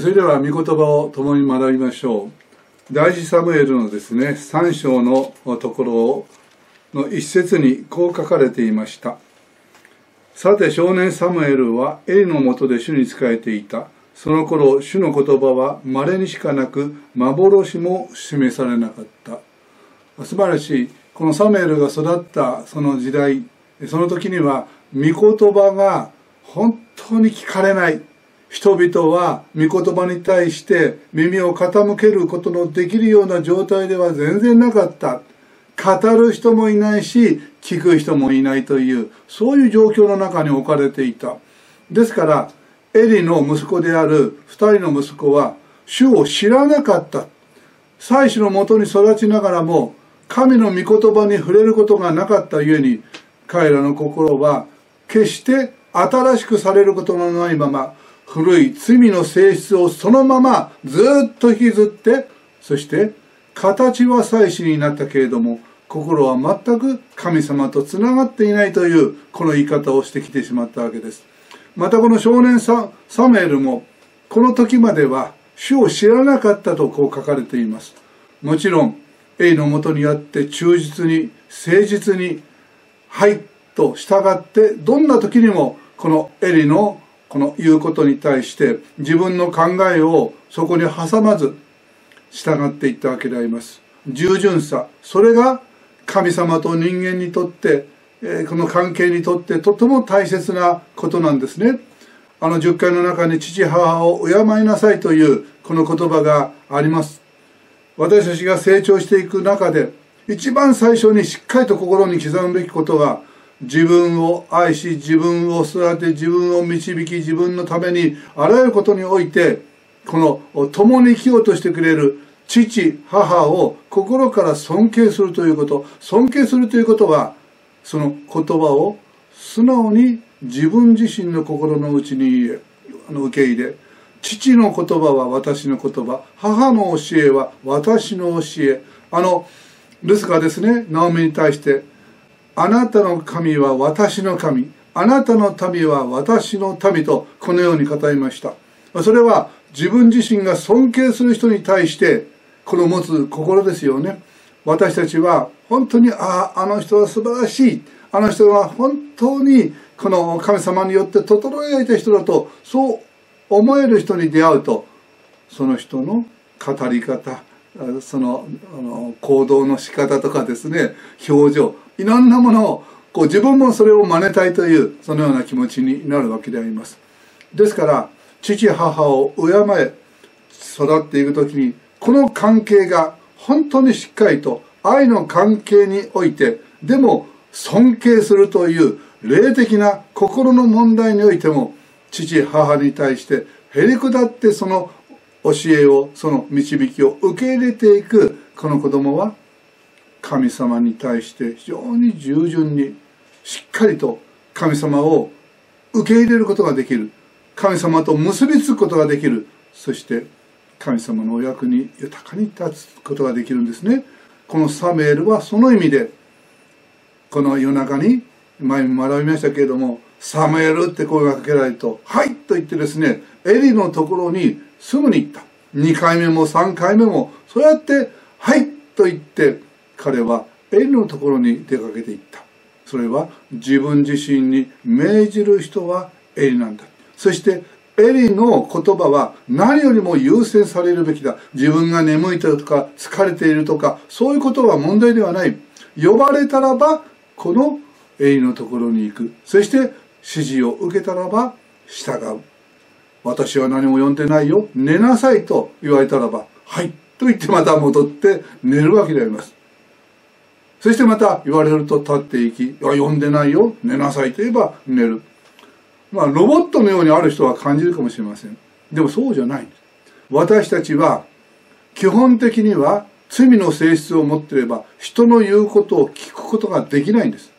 それでは御言葉を共に学びましょう。大事サムエルのですね3章のところの一節にこう書かれていました。さて少年サムエルはエリのもとで主に仕えていた。その頃主の言葉は稀にしかなく幻も示されなかった。素晴らしい。このサムエルが育ったその時代その時には御言葉が本当に聞かれない。人々は御言葉に対して耳を傾けることのできるような状態では全然なかった。語る人もいないし、聞く人もいないという、そういう状況の中に置かれていた。ですから、エリの息子である二人の息子は、主を知らなかった。妻子のもとに育ちながらも、神の御言葉に触れることがなかったゆえに、彼らの心は、決して新しくされることのないまま、古い罪の性質をそのままずっと引きずってそして形は祭祀になったけれども心は全く神様とつながっていないというこの言い方をしてきてしまったわけです。またこの少年ササムエルもこの時までは主を知らなかったとこう書かれています。もちろんエイのもとにあって忠実に誠実にはいと従ってどんな時にもこのエリのこの言うことに対して自分の考えをそこに挟まず従っていったわけであります。従順さそれが神様と人間にとって、えこの関係にとってとても大切なことなんですね。あの10回の中に父母を敬いなさいというこの言葉があります。私たちが成長していく中で一番最初にしっかりと心に刻むべきことは自分を愛し自分を育て自分を導き自分のためにあらゆることにおいてこの共に生きようとしてくれる父母を心から尊敬するということ尊敬するということはその言葉を素直に自分自身の心の内に受け入れ父の言葉は私の言葉母の教えは私の教え。あのルスがですねナオミに対してあなたの神は私の神。あなたの民は私の民とこのように語りました。それは自分自身が尊敬する人に対してこの持つ心ですよね。私たちは本当にあああの人は素晴らしい。あの人は本当にこの神様によって整えられた人だとそう思える人に出会うとその人の語り方その行動の仕方とかですね表情いろんなものをこう自分もそれを真似たいというそのような気持ちになるわけであります。ですから父母を敬え育っていく時にこの関係が本当にしっかりと愛の関係においてでも尊敬するという霊的な心の問題においても父母に対してへりくだってその教えをその導きを受け入れていくこの子供は神様に対して非常に従順にしっかりと神様を受け入れることができる。神様と結びつくことができる。そして神様のお役に豊かに立つことができるんですね。このサメールはその意味でこの夜中に前も学びましたけれどもサムエルって声がかけられると「はい」と言ってですねエリのところにすぐに行った。2回目も3回目もそうやって「はい」と言って彼はエリのところに出かけていった。それは自分自身に命じる人はエリなんだ。そしてエリの言葉は何よりも優先されるべきだ。自分が眠いとか疲れているとかそういうことは問題ではない。呼ばれたらばこのエリのところに行く。そして指示を受けたらば従う。私は何も呼んでないよ。寝なさいと言われたらばはい。と言ってまた戻って寝るわけであります。そしてまた言われると立っていき、いや、呼んでないよ、寝なさいと言えば寝る。まあ、ロボットのようにある人は感じるかもしれません。でもそうじゃないんです。私たちは、基本的には罪の性質を持っていれば、人の言うことを聞くことができないんです。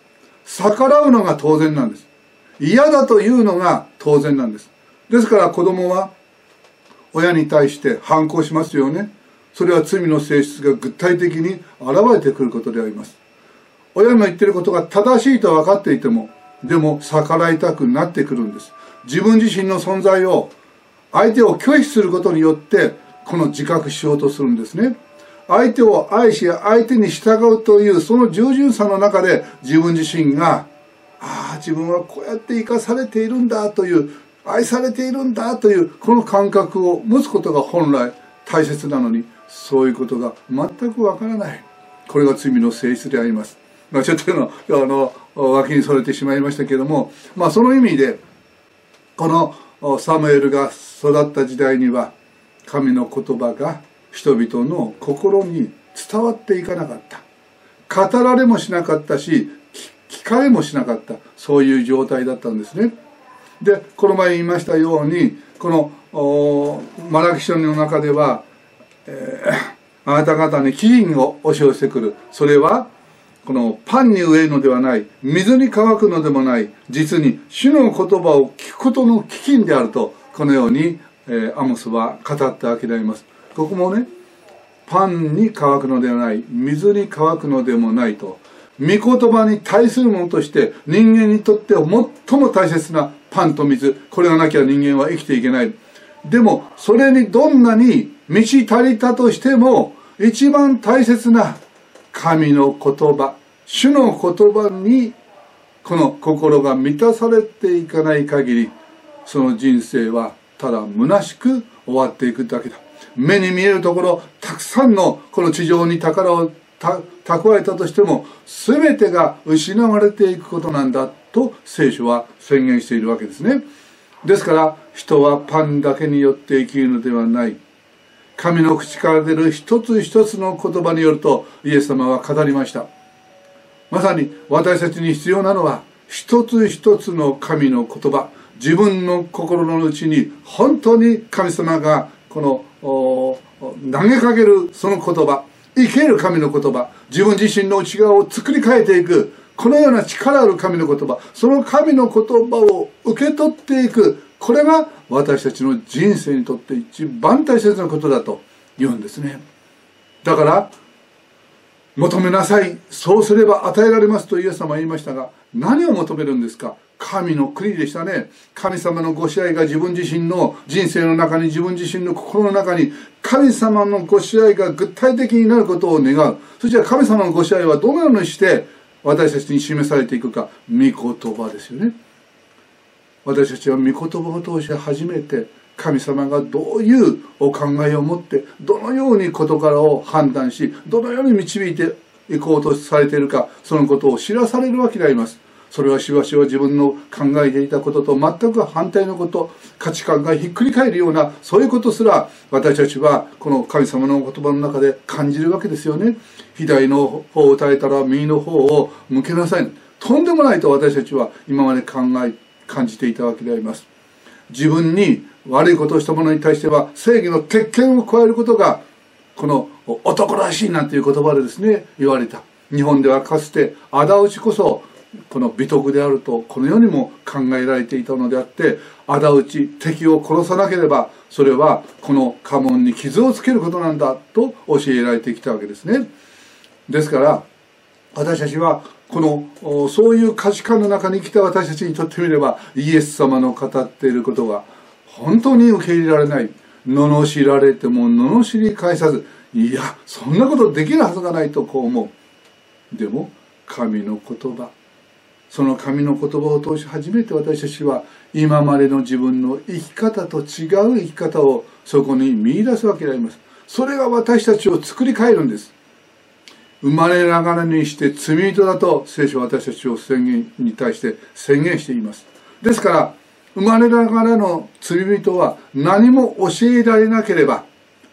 逆らうのが当然なんです。嫌だというのが当然なんです。ですから子供は、親に対して反抗しますよね。それは罪の性質が具体的に現れてくることであります。親の言ってることが正しいと分かっていてもでも逆らいたくなってくるんです。自分自身の存在を相手を拒否することによってこの自覚しようとするんですね。相手を愛し相手に従うというその従順さの中で自分自身がああ自分はこうやって生かされているんだという愛されているんだというこの感覚を持つことが本来大切なのにそういうことが全くわからない。これが罪の性質であります、まあ、ちょっとのあの脇にそれてしまいましたけども、まあ、その意味でこのサムエルが育った時代には神の言葉が人々の心に伝わっていかなかった。語られもしなかったし聞かれもしなかった。そういう状態だったんですね。でこの前言いましたようにこのマラキ書の中では、えー、あなた方に飢饉を押し寄せてくる。それはこのパンに飢えるのではない。水に乾くのでもない。実に主の言葉を聞くことの飢饉であるとこのように、えー、アモスは語ったわけであります。ここもねパンに乾くのではない。水に乾くのでもないと。御言葉に対するものとして人間にとって最も大切なパンと水。これがなきゃ人間は生きていけない。でもそれにどんなに満ち足りたとしても一番大切な神の言葉主の言葉にこの心が満たされていかない限りその人生はただ虚しく終わっていくだけだ。目に見えるところたくさんのこの地上に宝を蓄えたとしても全てが失われていくことなんだと聖書は宣言しているわけですね。ですから人はパンだけによって生きるのではない。神の口から出る一つ一つの言葉によるとイエス様は語りました。まさに私たちに必要なのは一つ一つの神の言葉。自分の心の内に本当に神様がこの投げかけるその言葉。生ける神の言葉。自分自身の内側を作り変えていく。このような力ある神の言葉。その神の言葉を受け取っていく。これが私たちの人生にとって一番大切なことだと言うんですね。だから求めなさい。そうすれば与えられますとイエス様は言いましたが何を求めるんですか？神の国でしたね。神様のご支配が自分自身の人生の中に自分自身の心の中に神様のご支配が具体的になることを願う。そして神様のご支配はどのようにして私たちに示されていくか。御言葉ですよね。私たちは御言葉を通して初めて神様がどういうお考えを持ってどのように事柄を判断しどのように導いていこうとされているかそのことを知らされるわけであります。それはしばしば自分の考えていたことと全く反対のこと価値観がひっくり返るようなそういうことすら私たちはこの神様の言葉の中で感じるわけですよね。左の方を耐えたら右の方を向けなさい。とんでもないと私たちは今まで考え感じていたわけであります。自分に悪いことをした者に対しては正義の鉄拳を加えることがこの男らしいなんていう言葉でですね言われた。日本ではかつて仇討ちこそこの美徳であるとこの世にも考えられていたのであって仇討ち敵を殺さなければそれはこの家紋に傷をつけることなんだと教えられてきたわけですね。ですから私たちはこのそういう価値観の中に生きた私たちにとってみればイエス様の語っていることが本当に受け入れられない罵られても罵り返さずいやそんなことできるはずがないとこう思う。でも神の言葉。その神の言葉を通し初めて私たちは今までの自分の生き方と違う生き方をそこに見出すわけであります。それが私たちを作り変えるんです。生まれながらにして罪人だと聖書は私たちを宣言に対して宣言しています。ですから生まれながらの罪人は何も教えられなければ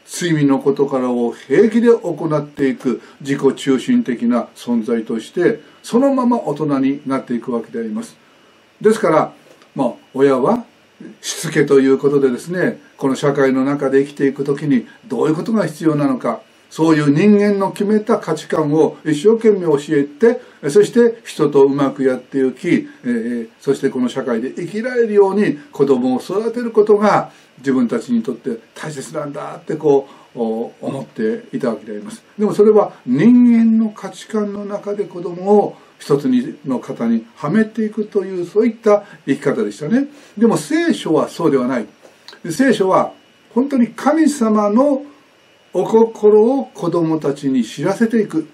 罪の事からを平気で行っていく自己中心的な存在としてそのまま大人になっていくわけであります。ですからまあ親はしつけということでですねこの社会の中で生きていく時にどういうことが必要なのか。そういう人間の決めた価値観を一生懸命教えてそして人とうまくやっていき、えー、そしてこの社会で生きられるように子供を育てることが自分たちにとって大切なんだってこう思っていたわけであります。でもそれは人間の価値観の中で子供を一つの方にはめていくというそういった生き方でしたね。でも聖書はそうではない。聖書は本当に神様のお心を子供たちに知らせていく。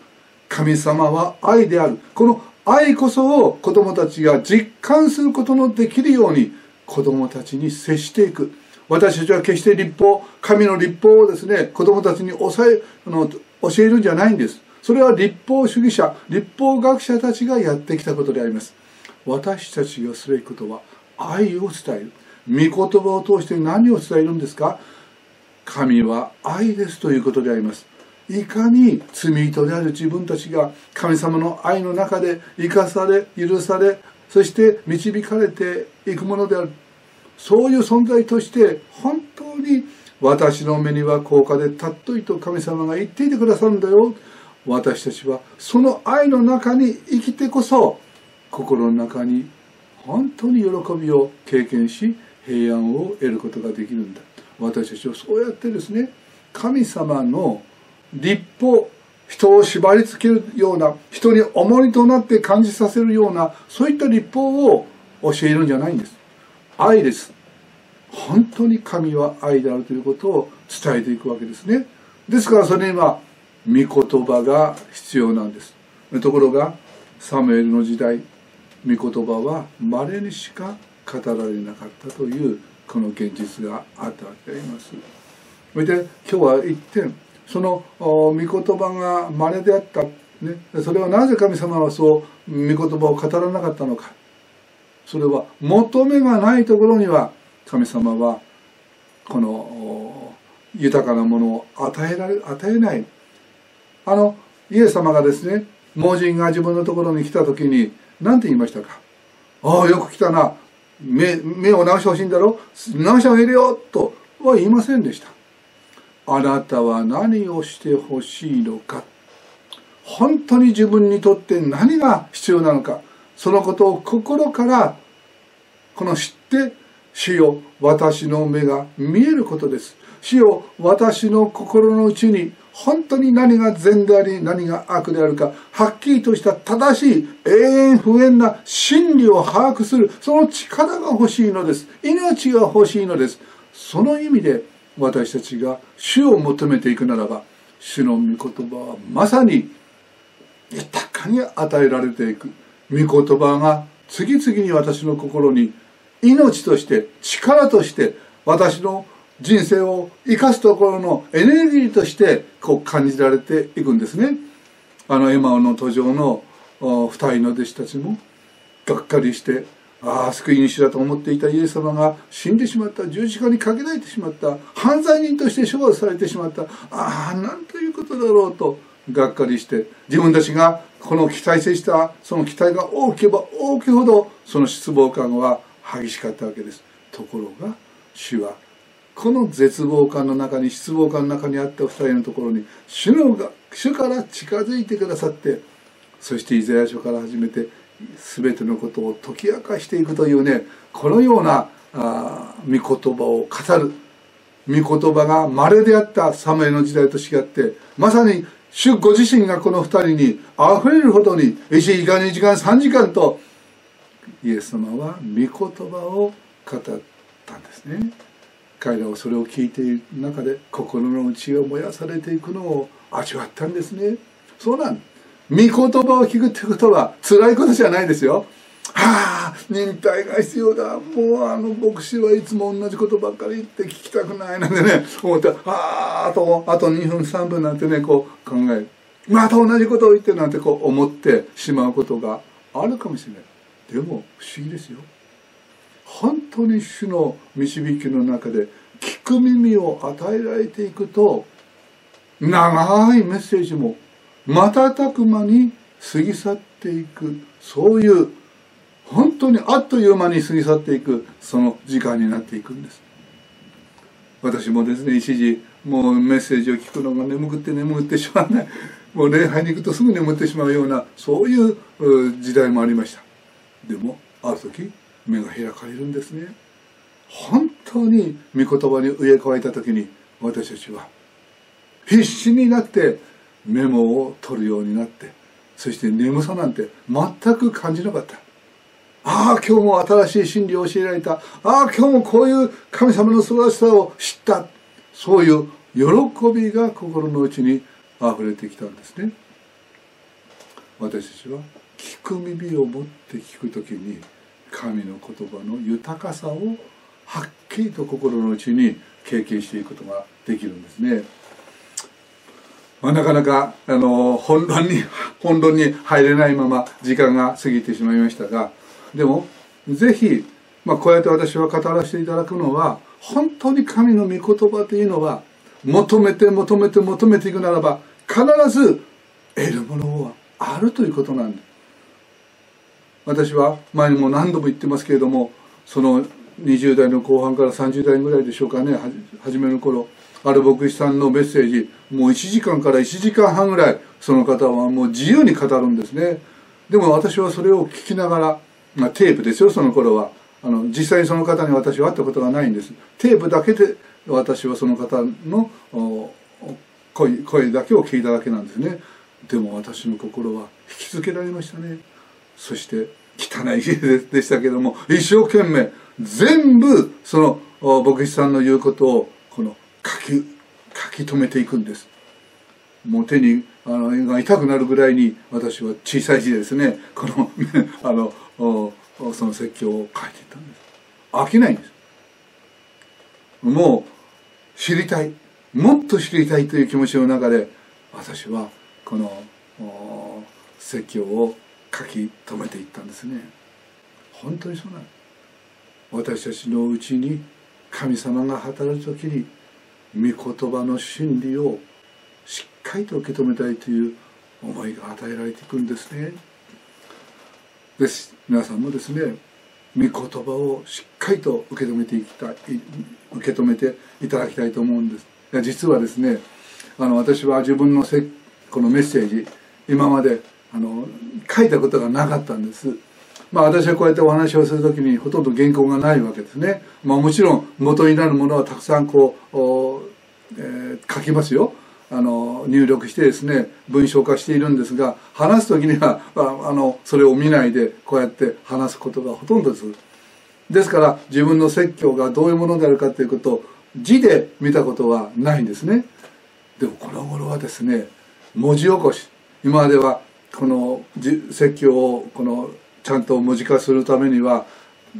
神様は愛である。この愛こそを子供たちが実感することのできるように子供たちに接していく。私たちは決して立法、神の立法をですね、子供たちに教え、あの、教えるんじゃないんです。それは立法主義者、立法学者たちがやってきたことであります。私たちがすべきことは愛を伝える。御言葉を通して何を伝えるんですか？神は愛ですということであります。いかに罪人である自分たちが神様の愛の中で生かされ、許され、そして導かれていくものである。そういう存在として本当に私の目には高価で尊いと神様が言っていてくださるんだよ。私たちはその愛の中に生きてこそ心の中に本当に喜びを経験し平安を得ることができるんだ私たちはそうやってですね神様の立法人を縛り付けるような人に重荷となって感じさせるようなそういった立法を教えるんじゃないんです。愛です。本当に神は愛であるということを伝えていくわけですね。ですからそれには御言葉が必要なんです。ところがサムエルの時代御言葉は稀にしか語られなかったというこの現実があったわけであります。それで今日は一点その御言葉が稀であった、ね、それはなぜ神様はそう御言葉を語らなかったのか。それは求めがないところには神様はこの豊かなものを与えられ与えない。あのイエス様がですね盲人が自分のところに来た時に何て言いましたかああよく来たな。目目を直してほしいんだろ？直してあげるよとは言いませんでした。あなたは何をしてほしいのか？本当に自分にとって何が必要なのか？そのことを心からこの知って主よ私の目が見えることです。主よ私の心の内に本当に何が善であり何が悪であるかはっきりとした正しい永遠不縁な真理を把握するその力が欲しいのです。命が欲しいのです。その意味で私たちが主を求めていくならば主の御言葉はまさに豊かに与えられていく。御言葉が次々に私の心に命として力として私の人生を生かすところのエネルギーとしてこう感じられていくんですね。あのエマオの途上の二人の弟子たちもがっかりしてああ救い主だと思っていたイエス様が死んでしまった十字架にかけられてしまった犯罪人として処罰されてしまったああなんということだろうとがっかりして自分たちがこの期待したその期待が大きければ大きいほどその失望感は激しかったわけですところが主はこの絶望感の中に失望感の中にあった二人のところに主のが主から近づいてくださってそしてイザヤ書から始めて全てのことを解き明かしていくというねこのようなあ御言葉を語る御言葉が稀であったサムエの時代と違ってまさに主ご自身がこの二人に溢れるほどに1時間2時間3時間とイエス様は御言葉を語ったんですね。彼らはそれを聞いている中で心の内が燃やされていくのを味わったんですね。そうなん。御言葉を聞くってことは辛いことじゃないですよ。はあ忍耐が必要だ。もうあの牧師はいつも同じことばっかり言って聞きたくないなんてね思ってあああとあと2分3分なんてねこう考えるまた同じことを言ってなんてこう思ってしまうことがあるかもしれない。でも不思議ですよ。本当に主の導きの中で聞く耳を与えられていくと長いメッセージも瞬く間に過ぎ去っていくそういう本当にあっという間に過ぎ去っていくその時間になっていくんです。私もですね一時もうメッセージを聞くのが眠くって眠ってしまわない。もう礼拝に行くとすぐ眠ってしまうようなそういう時代もありました。でもある時目が開かれるんですね。本当に御言葉に植え替えた時に私たちは必死になってメモを取るようになってそして眠さなんて全く感じなかった。ああ今日も新しい真理を教えられた。ああ今日もこういう神様の素晴らしさを知った。そういう喜びが心の内に溢れてきたんですね。私たちは聞く耳を持って聞く時に神の言葉の豊かさをはっきりと心の内に経験していくことができるんですね。まあ、なかなかあの本論に本論に入れないまま時間が過ぎてしまいましたがでもぜひ、まあ、こうやって私は語らせていただくのは本当に神の御言葉というのは求めて求めて求めていくならば必ず得るものはあるということなんです。私は前にも何度も言ってますけれどもその20代の後半から30代ぐらいでしょうかね初めの頃ある牧師さんのメッセージもう1時間から1時間半ぐらいその方はもう自由に語るんですね。でも私はそれを聞きながら、まあ、テープですよその頃は。あの実際にその方に私は会ったことがないんです。テープだけで私はその方の声だけを聞いただけなんですね。でも私の心は引きつけられましたね。そして汚い家でしたけども一生懸命全部その牧師さんの言うことをこの書き書き留めていくんです。もう手にあのが痛くなるぐらいに私は小さい字でですねこの あのその説教を書いていったんです。飽きないんです。もう知りたい。もっと知りたいという気持ちの中で私はこの説教を書き留めていったんですね。本当にそうなんです私たちのうちに神様が働く時に御言葉の真理をしっかりと受け止めたいという思いが与えられていくんですね。です。皆さんもですね御言葉をしっかりと受け止めていきたい受け止めていただきたいと思うんです。実はですねあの私は自分のせこのメッセージ今まであの書いたことがなかったんです。まあ私はこうやってお話をする時にほとんど原稿がないわけですね。まあもちろん元になるものはたくさんこう、えー、書きますよ。あの入力してですね文章化しているんですが話す時にはあのそれを見ないでこうやって話すことがほとんどです。ですから自分の説教がどういうものであるかということを字で見たことはないんですね。でもこの頃はですね文字起こし今まではこの説教をこのちゃんと文字化するためには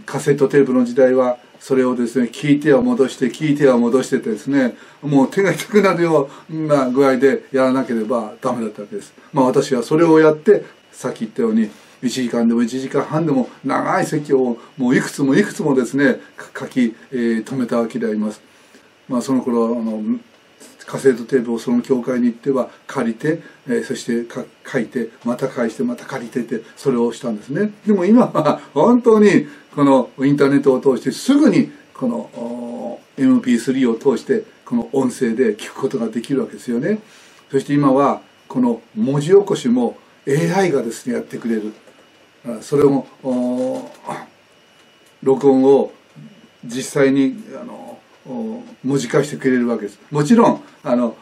カセットテープの時代はそれをですね聞いては戻して聞いては戻しててですねもう手が痛くなるような具合でやらなければダメだったわけです。まあ私はそれをやってさっき言ったように1時間でも1時間半でも長い説教をもういくつもいくつもですね書き、えー、止めたわけであります。まあその頃あのカセットテープをその教会に行っては借りて、えー、そして書いてまた返してまた借りててそれをしたんですね。でも今は本当にこのインターネットを通してすぐにこの MP3 を通してこの音声で聞くことができるわけですよね。そして今はこの文字起こしも AI がですねやってくれる。それも録音を実際にあの文字化してくれるわけです。もちろんあの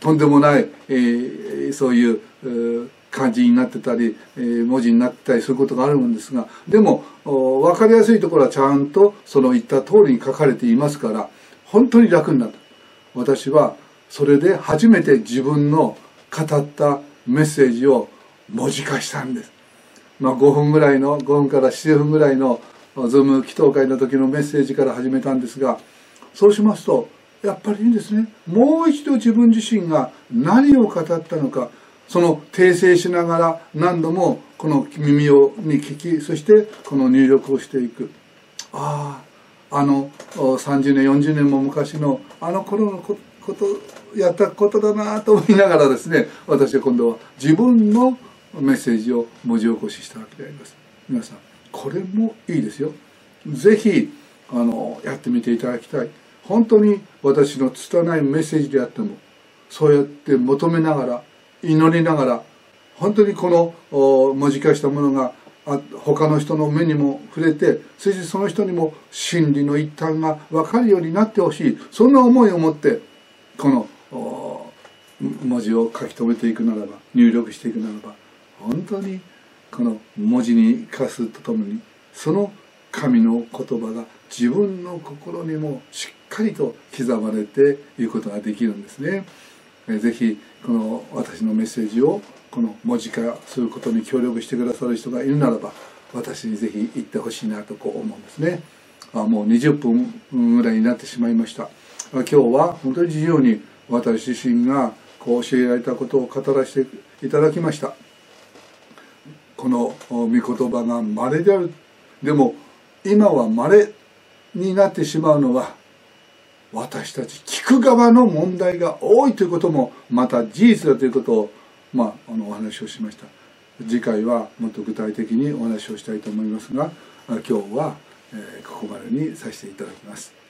とんでもない、えー、そういう漢字になってたり、えー、文字になってたりすることがあるんですがでも分かりやすいところはちゃんとその言った通りに書かれていますから本当に楽になった。私はそれで初めて自分の語ったメッセージを文字化したんです。まあ5分ぐらいの5分から7分ぐらいのズーム祈祷会の時のメッセージから始めたんですがそうしますとやっぱりですね。もう一度自分自身が何を語ったのかその訂正しながら何度もこの耳をに聞きそしてこの入力をしていく。あああの30年40年も昔のあの頃のことやったことだなと思いながらですね私は今度は自分のメッセージを文字起こししたわけであります。皆さんこれもいいですよ。是非やってみていただきたい。本当に私の拙いメッセージであってもそうやって求めながら祈りながら本当にこの文字化したものが他の人の目にも触れてそしてその人にも真理の一端が分かるようになってほしい。そんな思いを持ってこの文字を書き留めていくならば入力していくならば本当にこの文字に化すとともにその神の言葉が自分の心にもしっかりと刻まれていくことができるんですね。ぜひこの私のメッセージをこの文字化することに協力してくださる人がいるならば私にぜひ言ってほしいなとこう思うんですね。あもう20分ぐらいになってしまいました。今日は本当に自由に私自身がこう教えられたことを語らせていただきました。この御言葉が稀である。でも今は稀になってしまうのは私たち聞く側の問題が多いということもまた事実だということを、まあ、あのお話をしました次回はもっと具体的にお話をしたいと思いますが今日は、え、ここまでにさせていただきます。